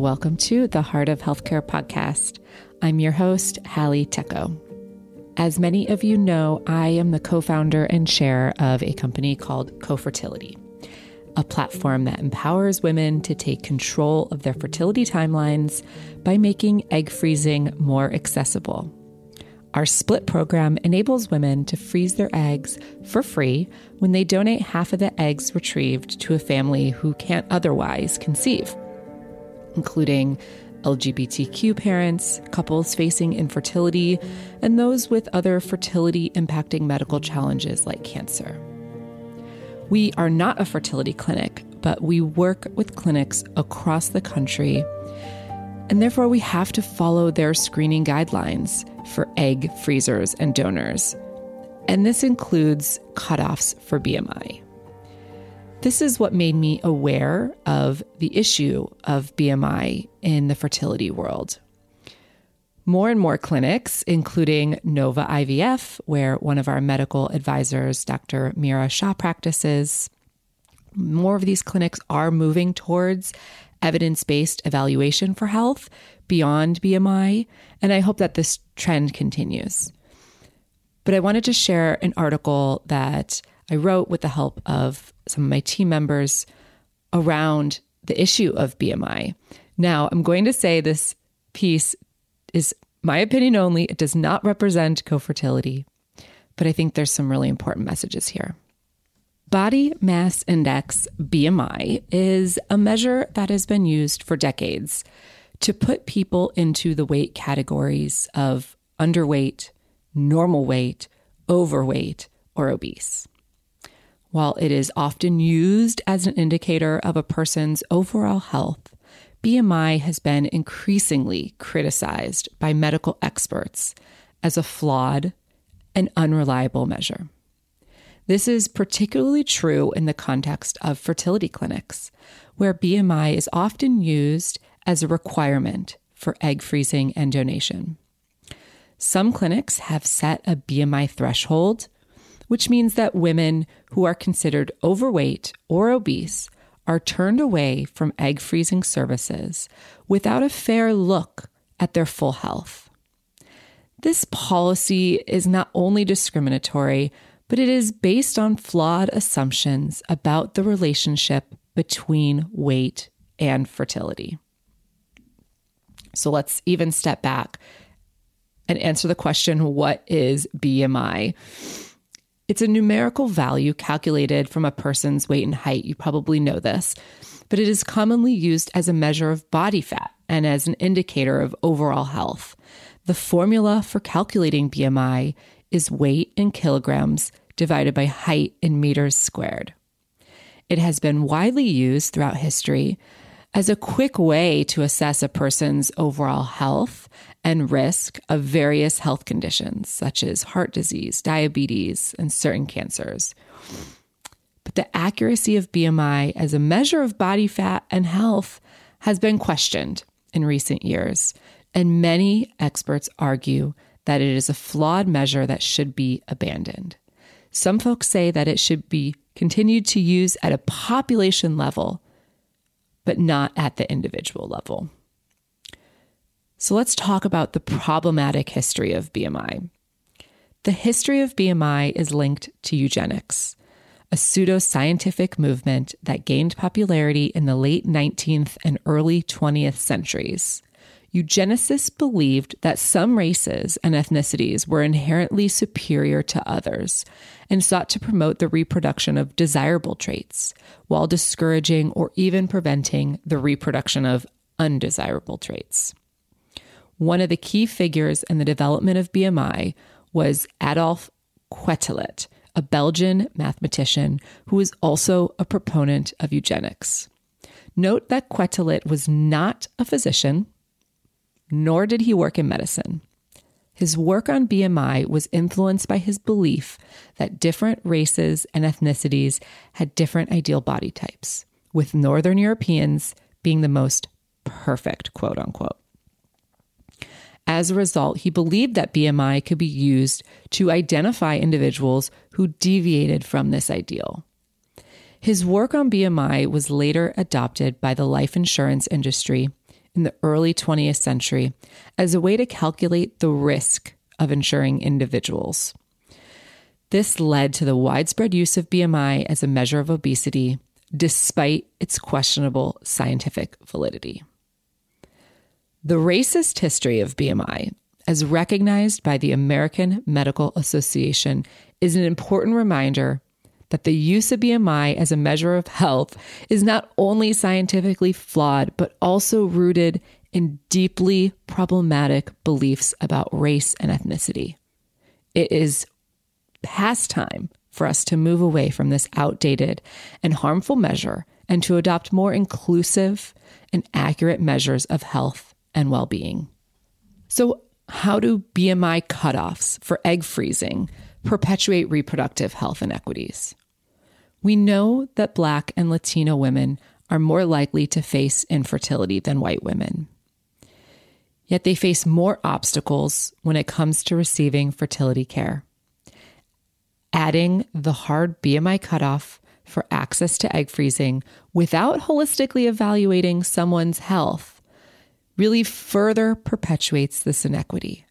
Welcome to the Heart of Healthcare podcast. I'm your host, Halle Tecco. As many of you know, I am the co founder and chair of a company called CoFertility, a platform that empowers women to take control of their fertility timelines by making egg freezing more accessible. Our split program enables women to freeze their eggs for free when they donate half of the eggs retrieved to a family who can't otherwise conceive including LGBTQ parents, couples facing infertility, and those with other fertility impacting medical challenges like cancer. We are not a fertility clinic, but we work with clinics across the country, and therefore we have to follow their screening guidelines for egg freezers and donors. And this includes cutoffs for BMI. This is what made me aware of the issue of BMI in the fertility world. More and more clinics, including Nova IVF, where one of our medical advisors, Dr. Meera Shah, practices, more of these clinics are moving towards evidence based evaluation for health beyond BMI, and I hope that this trend continues. But I wanted to share an article that I wrote with the help of some of my team members around the issue of BMI. Now, I'm going to say this piece is my opinion only. It does not represent co-fertility, but I think there's some really important messages here. Body mass index, BMI, is a measure that has been used for decades to put people into the weight categories of underweight, normal weight, overweight, or obese. While it is often used as an indicator of a person's overall health, BMI has been increasingly criticized by medical experts as a flawed and unreliable measure. This is particularly true in the context of fertility clinics, where BMI is often used as a requirement for egg freezing and donation. Some clinics have set a BMI threshold which means that women who are considered overweight or obese are turned away from egg freezing services without a fair look at their full health. This policy is not only discriminatory, but it is based on flawed assumptions about the relationship between weight and fertility. So let's even step back and answer the question what is BMI? It's a numerical value calculated from a person's weight and height. You probably know this, but it is commonly used as a measure of body fat and as an indicator of overall health. The formula for calculating BMI is weight in kilograms divided by height in meters squared. It has been widely used throughout history as a quick way to assess a person's overall health and risk of various health conditions, such as heart disease, diabetes, and certain cancers. But the accuracy of BMI as a measure of body fat and health has been questioned in recent years, and many experts argue that it is a flawed measure that should be abandoned. Some folks say that it should be continued to use at a population level, but not at the individual level. So let's talk about the problematic history of BMI. The history of BMI is linked to eugenics, a pseudo-scientific movement that gained popularity in the late 19th and early 20th centuries. eugenicists believed that some races and ethnicities were inherently superior to others and sought to promote the reproduction of desirable traits while discouraging or even preventing the reproduction of undesirable traits. One of the key figures in the development of BMI was Adolphe Quetelet, a Belgian mathematician who was also a proponent of eugenics. Note that Quetelet was not a physician, nor did he work in medicine. His work on BMI was influenced by his belief that different races and ethnicities had different ideal body types, with Northern Europeans being the most perfect, quote unquote. As a result, he believed that BMI could be used to identify individuals who deviated from this ideal. His work on BMI was later adopted by the life insurance industry in the early 20th century as a way to calculate the risk of insuring individuals. This led to the widespread use of BMI as a measure of obesity, despite its questionable scientific validity. The racist history of BMI, as recognized by the American Medical Association, is an important reminder that the use of BMI as a measure of health is not only scientifically flawed, but also rooted in deeply problematic beliefs about race and ethnicity. It is past time for us to move away from this outdated and harmful measure and to adopt more inclusive and accurate measures of health and well being. So, how do BMI cutoffs for egg freezing perpetuate reproductive health inequities? We know that Black and Latino women are more likely to face infertility than white women. Yet they face more obstacles when it comes to receiving fertility care. Adding the hard BMI cutoff for access to egg freezing without holistically evaluating someone's health really further perpetuates this inequity.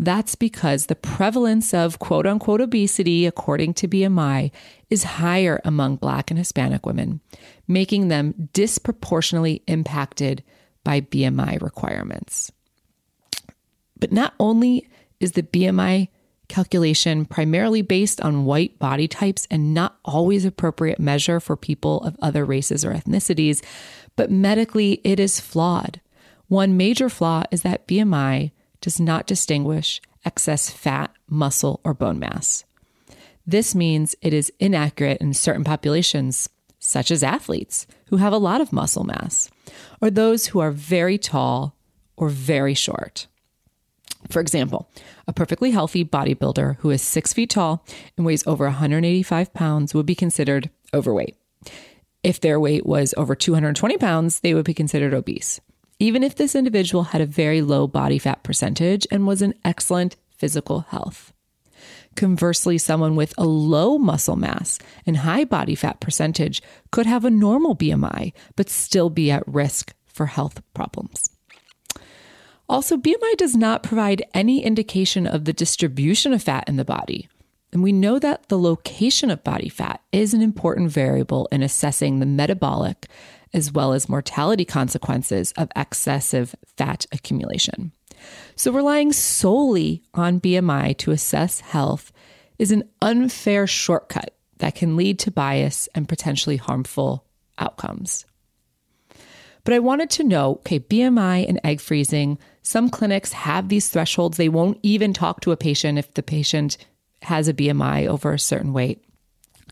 That's because the prevalence of quote unquote obesity, according to BMI, is higher among Black and Hispanic women, making them disproportionately impacted by BMI requirements. But not only is the BMI calculation primarily based on white body types and not always appropriate measure for people of other races or ethnicities, but medically it is flawed. One major flaw is that BMI does not distinguish excess fat, muscle, or bone mass. This means it is inaccurate in certain populations, such as athletes who have a lot of muscle mass, or those who are very tall or very short. For example, a perfectly healthy bodybuilder who is six feet tall and weighs over 185 pounds would be considered overweight. If their weight was over 220 pounds, they would be considered obese even if this individual had a very low body fat percentage and was in excellent physical health. Conversely, someone with a low muscle mass and high body fat percentage could have a normal BMI, but still be at risk for health problems. Also, BMI does not provide any indication of the distribution of fat in the body. And we know that the location of body fat is an important variable in assessing the metabolic as well as mortality consequences of excessive fat accumulation. So, relying solely on BMI to assess health is an unfair shortcut that can lead to bias and potentially harmful outcomes. But I wanted to know okay, BMI and egg freezing, some clinics have these thresholds. They won't even talk to a patient if the patient has a BMI over a certain weight.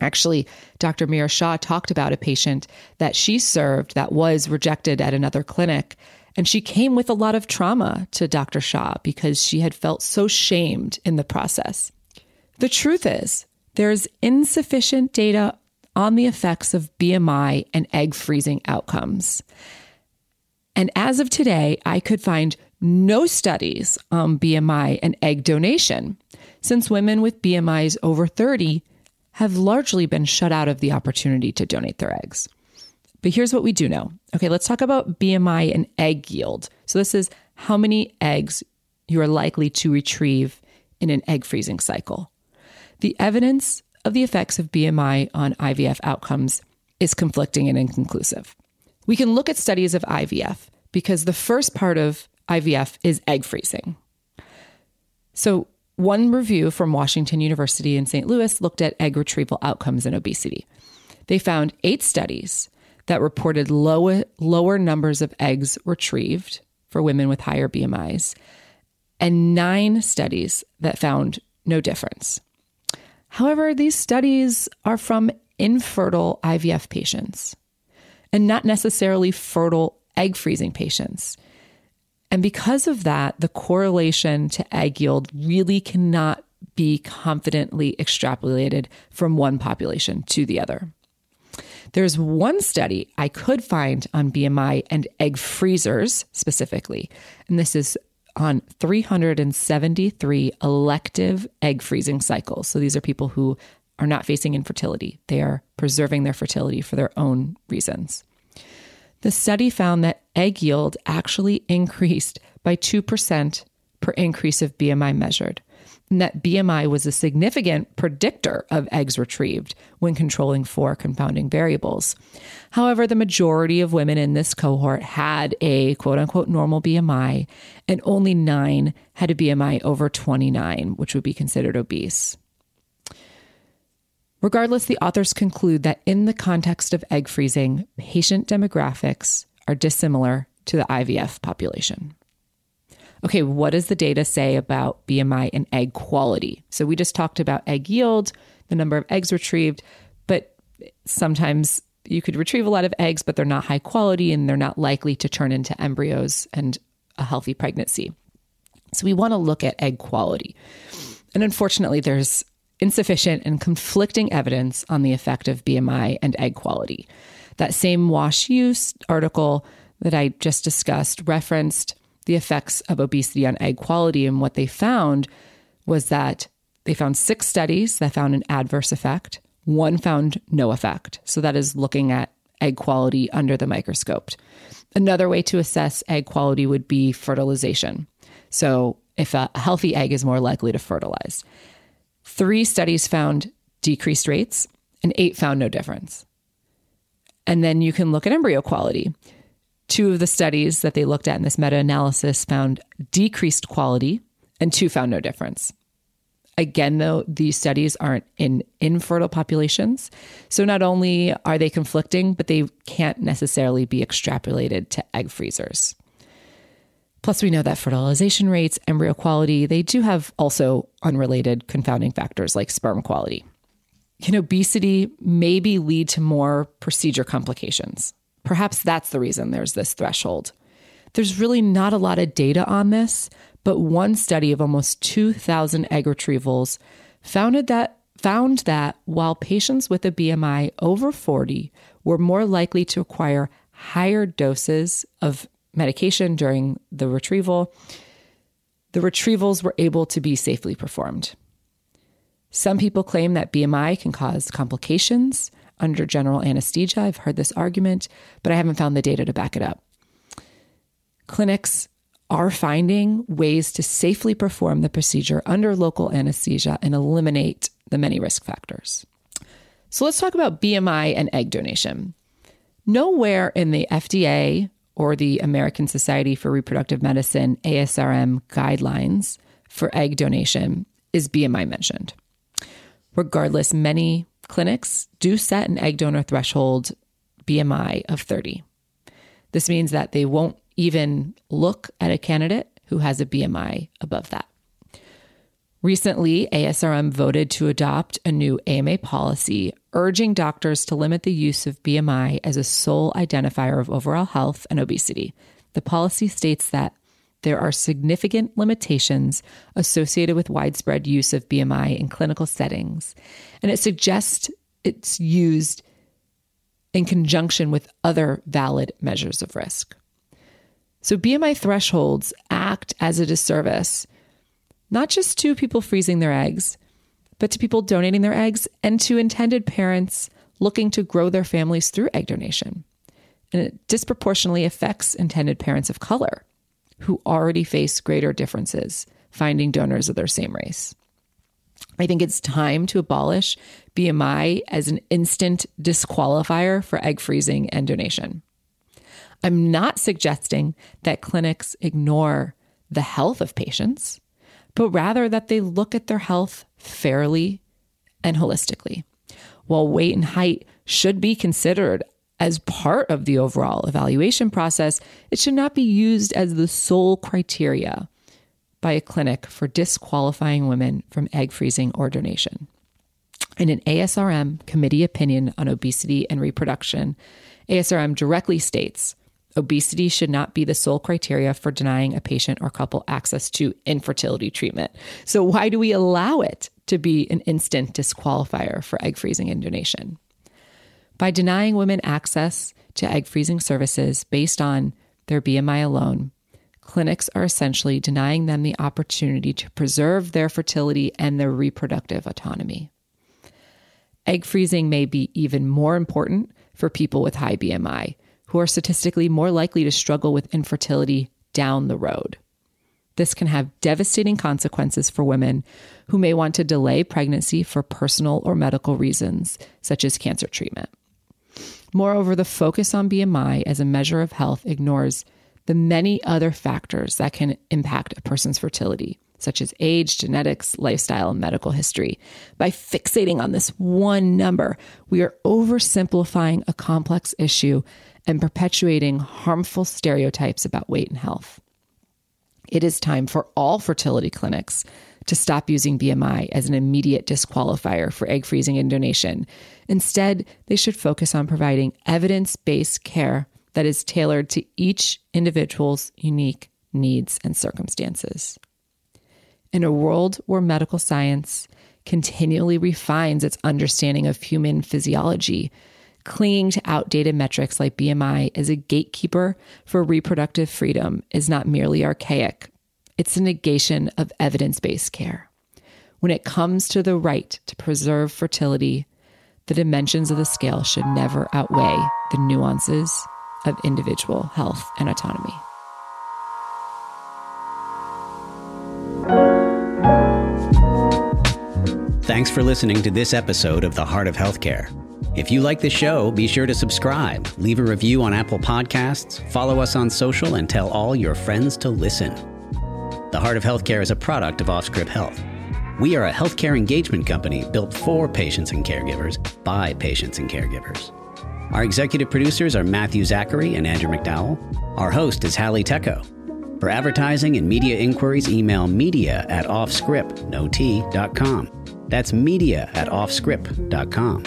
Actually, Dr. Meera Shah talked about a patient that she served that was rejected at another clinic. And she came with a lot of trauma to Dr. Shah because she had felt so shamed in the process. The truth is, there's insufficient data on the effects of BMI and egg freezing outcomes. And as of today, I could find no studies on BMI and egg donation, since women with BMIs over 30 have largely been shut out of the opportunity to donate their eggs. But here's what we do know. Okay, let's talk about BMI and egg yield. So, this is how many eggs you are likely to retrieve in an egg freezing cycle. The evidence of the effects of BMI on IVF outcomes is conflicting and inconclusive. We can look at studies of IVF because the first part of IVF is egg freezing. So, one review from Washington University in St. Louis looked at egg retrieval outcomes in obesity. They found eight studies that reported lower, lower numbers of eggs retrieved for women with higher BMIs, and nine studies that found no difference. However, these studies are from infertile IVF patients and not necessarily fertile egg freezing patients. And because of that, the correlation to egg yield really cannot be confidently extrapolated from one population to the other. There's one study I could find on BMI and egg freezers specifically, and this is on 373 elective egg freezing cycles. So these are people who are not facing infertility, they are preserving their fertility for their own reasons. The study found that egg yield actually increased by 2% per increase of BMI measured, and that BMI was a significant predictor of eggs retrieved when controlling for confounding variables. However, the majority of women in this cohort had a quote unquote normal BMI, and only nine had a BMI over 29, which would be considered obese. Regardless, the authors conclude that in the context of egg freezing, patient demographics are dissimilar to the IVF population. Okay, what does the data say about BMI and egg quality? So we just talked about egg yield, the number of eggs retrieved, but sometimes you could retrieve a lot of eggs, but they're not high quality and they're not likely to turn into embryos and a healthy pregnancy. So we want to look at egg quality. And unfortunately, there's insufficient and conflicting evidence on the effect of BMI and egg quality. That same WashU article that I just discussed referenced the effects of obesity on egg quality. And what they found was that they found six studies that found an adverse effect, one found no effect. So that is looking at egg quality under the microscope. Another way to assess egg quality would be fertilization. So if a healthy egg is more likely to fertilize. Three studies found decreased rates, and eight found no difference. And then you can look at embryo quality. Two of the studies that they looked at in this meta analysis found decreased quality, and two found no difference. Again, though, these studies aren't in infertile populations. So not only are they conflicting, but they can't necessarily be extrapolated to egg freezers. Plus, we know that fertilization rates, embryo quality, they do have also unrelated confounding factors like sperm quality. Can obesity maybe lead to more procedure complications? Perhaps that's the reason there's this threshold. There's really not a lot of data on this, but one study of almost 2,000 egg retrievals found that found that while patients with a BMI over 40 were more likely to acquire higher doses of medication during the retrieval, the retrievals were able to be safely performed. Some people claim that BMI can cause complications under general anesthesia. I've heard this argument, but I haven't found the data to back it up. Clinics are finding ways to safely perform the procedure under local anesthesia and eliminate the many risk factors. So let's talk about BMI and egg donation. Nowhere in the FDA or the American Society for Reproductive Medicine ASRM guidelines for egg donation is BMI mentioned. Regardless, many clinics do set an egg donor threshold BMI of 30. This means that they won't even look at a candidate who has a BMI above that. Recently, ASRM voted to adopt a new AMA policy urging doctors to limit the use of BMI as a sole identifier of overall health and obesity. The policy states that there are significant limitations associated with widespread use of BMI in clinical settings, and it suggests it's used in conjunction with other valid measures of risk. So, BMI thresholds act as a disservice not just to people freezing their eggs, but to people donating their eggs and to intended parents looking to grow their families through egg donation. And it disproportionately affects intended parents of color who already face greater differences finding donors of their same race. I think it's time to abolish BMI as an instant disqualifier for egg freezing and donation. I'm not suggesting that clinics ignore the health of patients, but rather that they look at their health fairly and holistically. While weight and height should be considered as part of the overall evaluation process, it should not be used as the sole criteria by a clinic for disqualifying women from egg freezing or donation. In an ASRM committee opinion on obesity and reproduction, ASRM directly states obesity should not be the sole criteria for denying a patient or couple access to infertility treatment. So, why do we allow it to be an instant disqualifier for egg freezing and donation? By denying women access to egg freezing services based on their BMI alone, clinics are essentially denying them the opportunity to preserve their fertility and their reproductive autonomy. Egg freezing may be even more important for people with high BMI, who are statistically more likely to struggle with infertility down the road. This can have devastating consequences for women who may want to delay pregnancy for personal or medical reasons, such as cancer treatment. Moreover, the focus on BMI as a measure of health ignores the many other factors that can impact a person's fertility, such as age, genetics, lifestyle, and medical history. By fixating on this one number, we are oversimplifying a complex issue and perpetuating harmful stereotypes about weight and health. It is time for all fertility clinics to stop using BMI as an immediate disqualifier for egg freezing and donation. Instead, they should focus on providing evidence based care that is tailored to each individual's unique needs and circumstances. In a world where medical science continually refines its understanding of human physiology, clinging to outdated metrics like BMI as a gatekeeper for reproductive freedom is not merely archaic, it's a negation of evidence based care. When it comes to the right to preserve fertility, the dimensions of the scale should never outweigh the nuances of individual health and autonomy. Thanks for listening to this episode of The Heart of Healthcare. If you like the show, be sure to subscribe, leave a review on Apple Podcasts, follow us on social, and tell all your friends to listen. The Heart of Healthcare is a product of Offscript Health. We are a healthcare engagement company built for patients and caregivers by patients and caregivers. Our executive producers are Matthew Zachary and Andrew McDowell. Our host is Halle Tecco. For advertising and media inquiries, email media at offscript.com. That's media at offscript.com.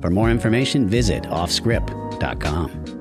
For more information, visit offscript.com.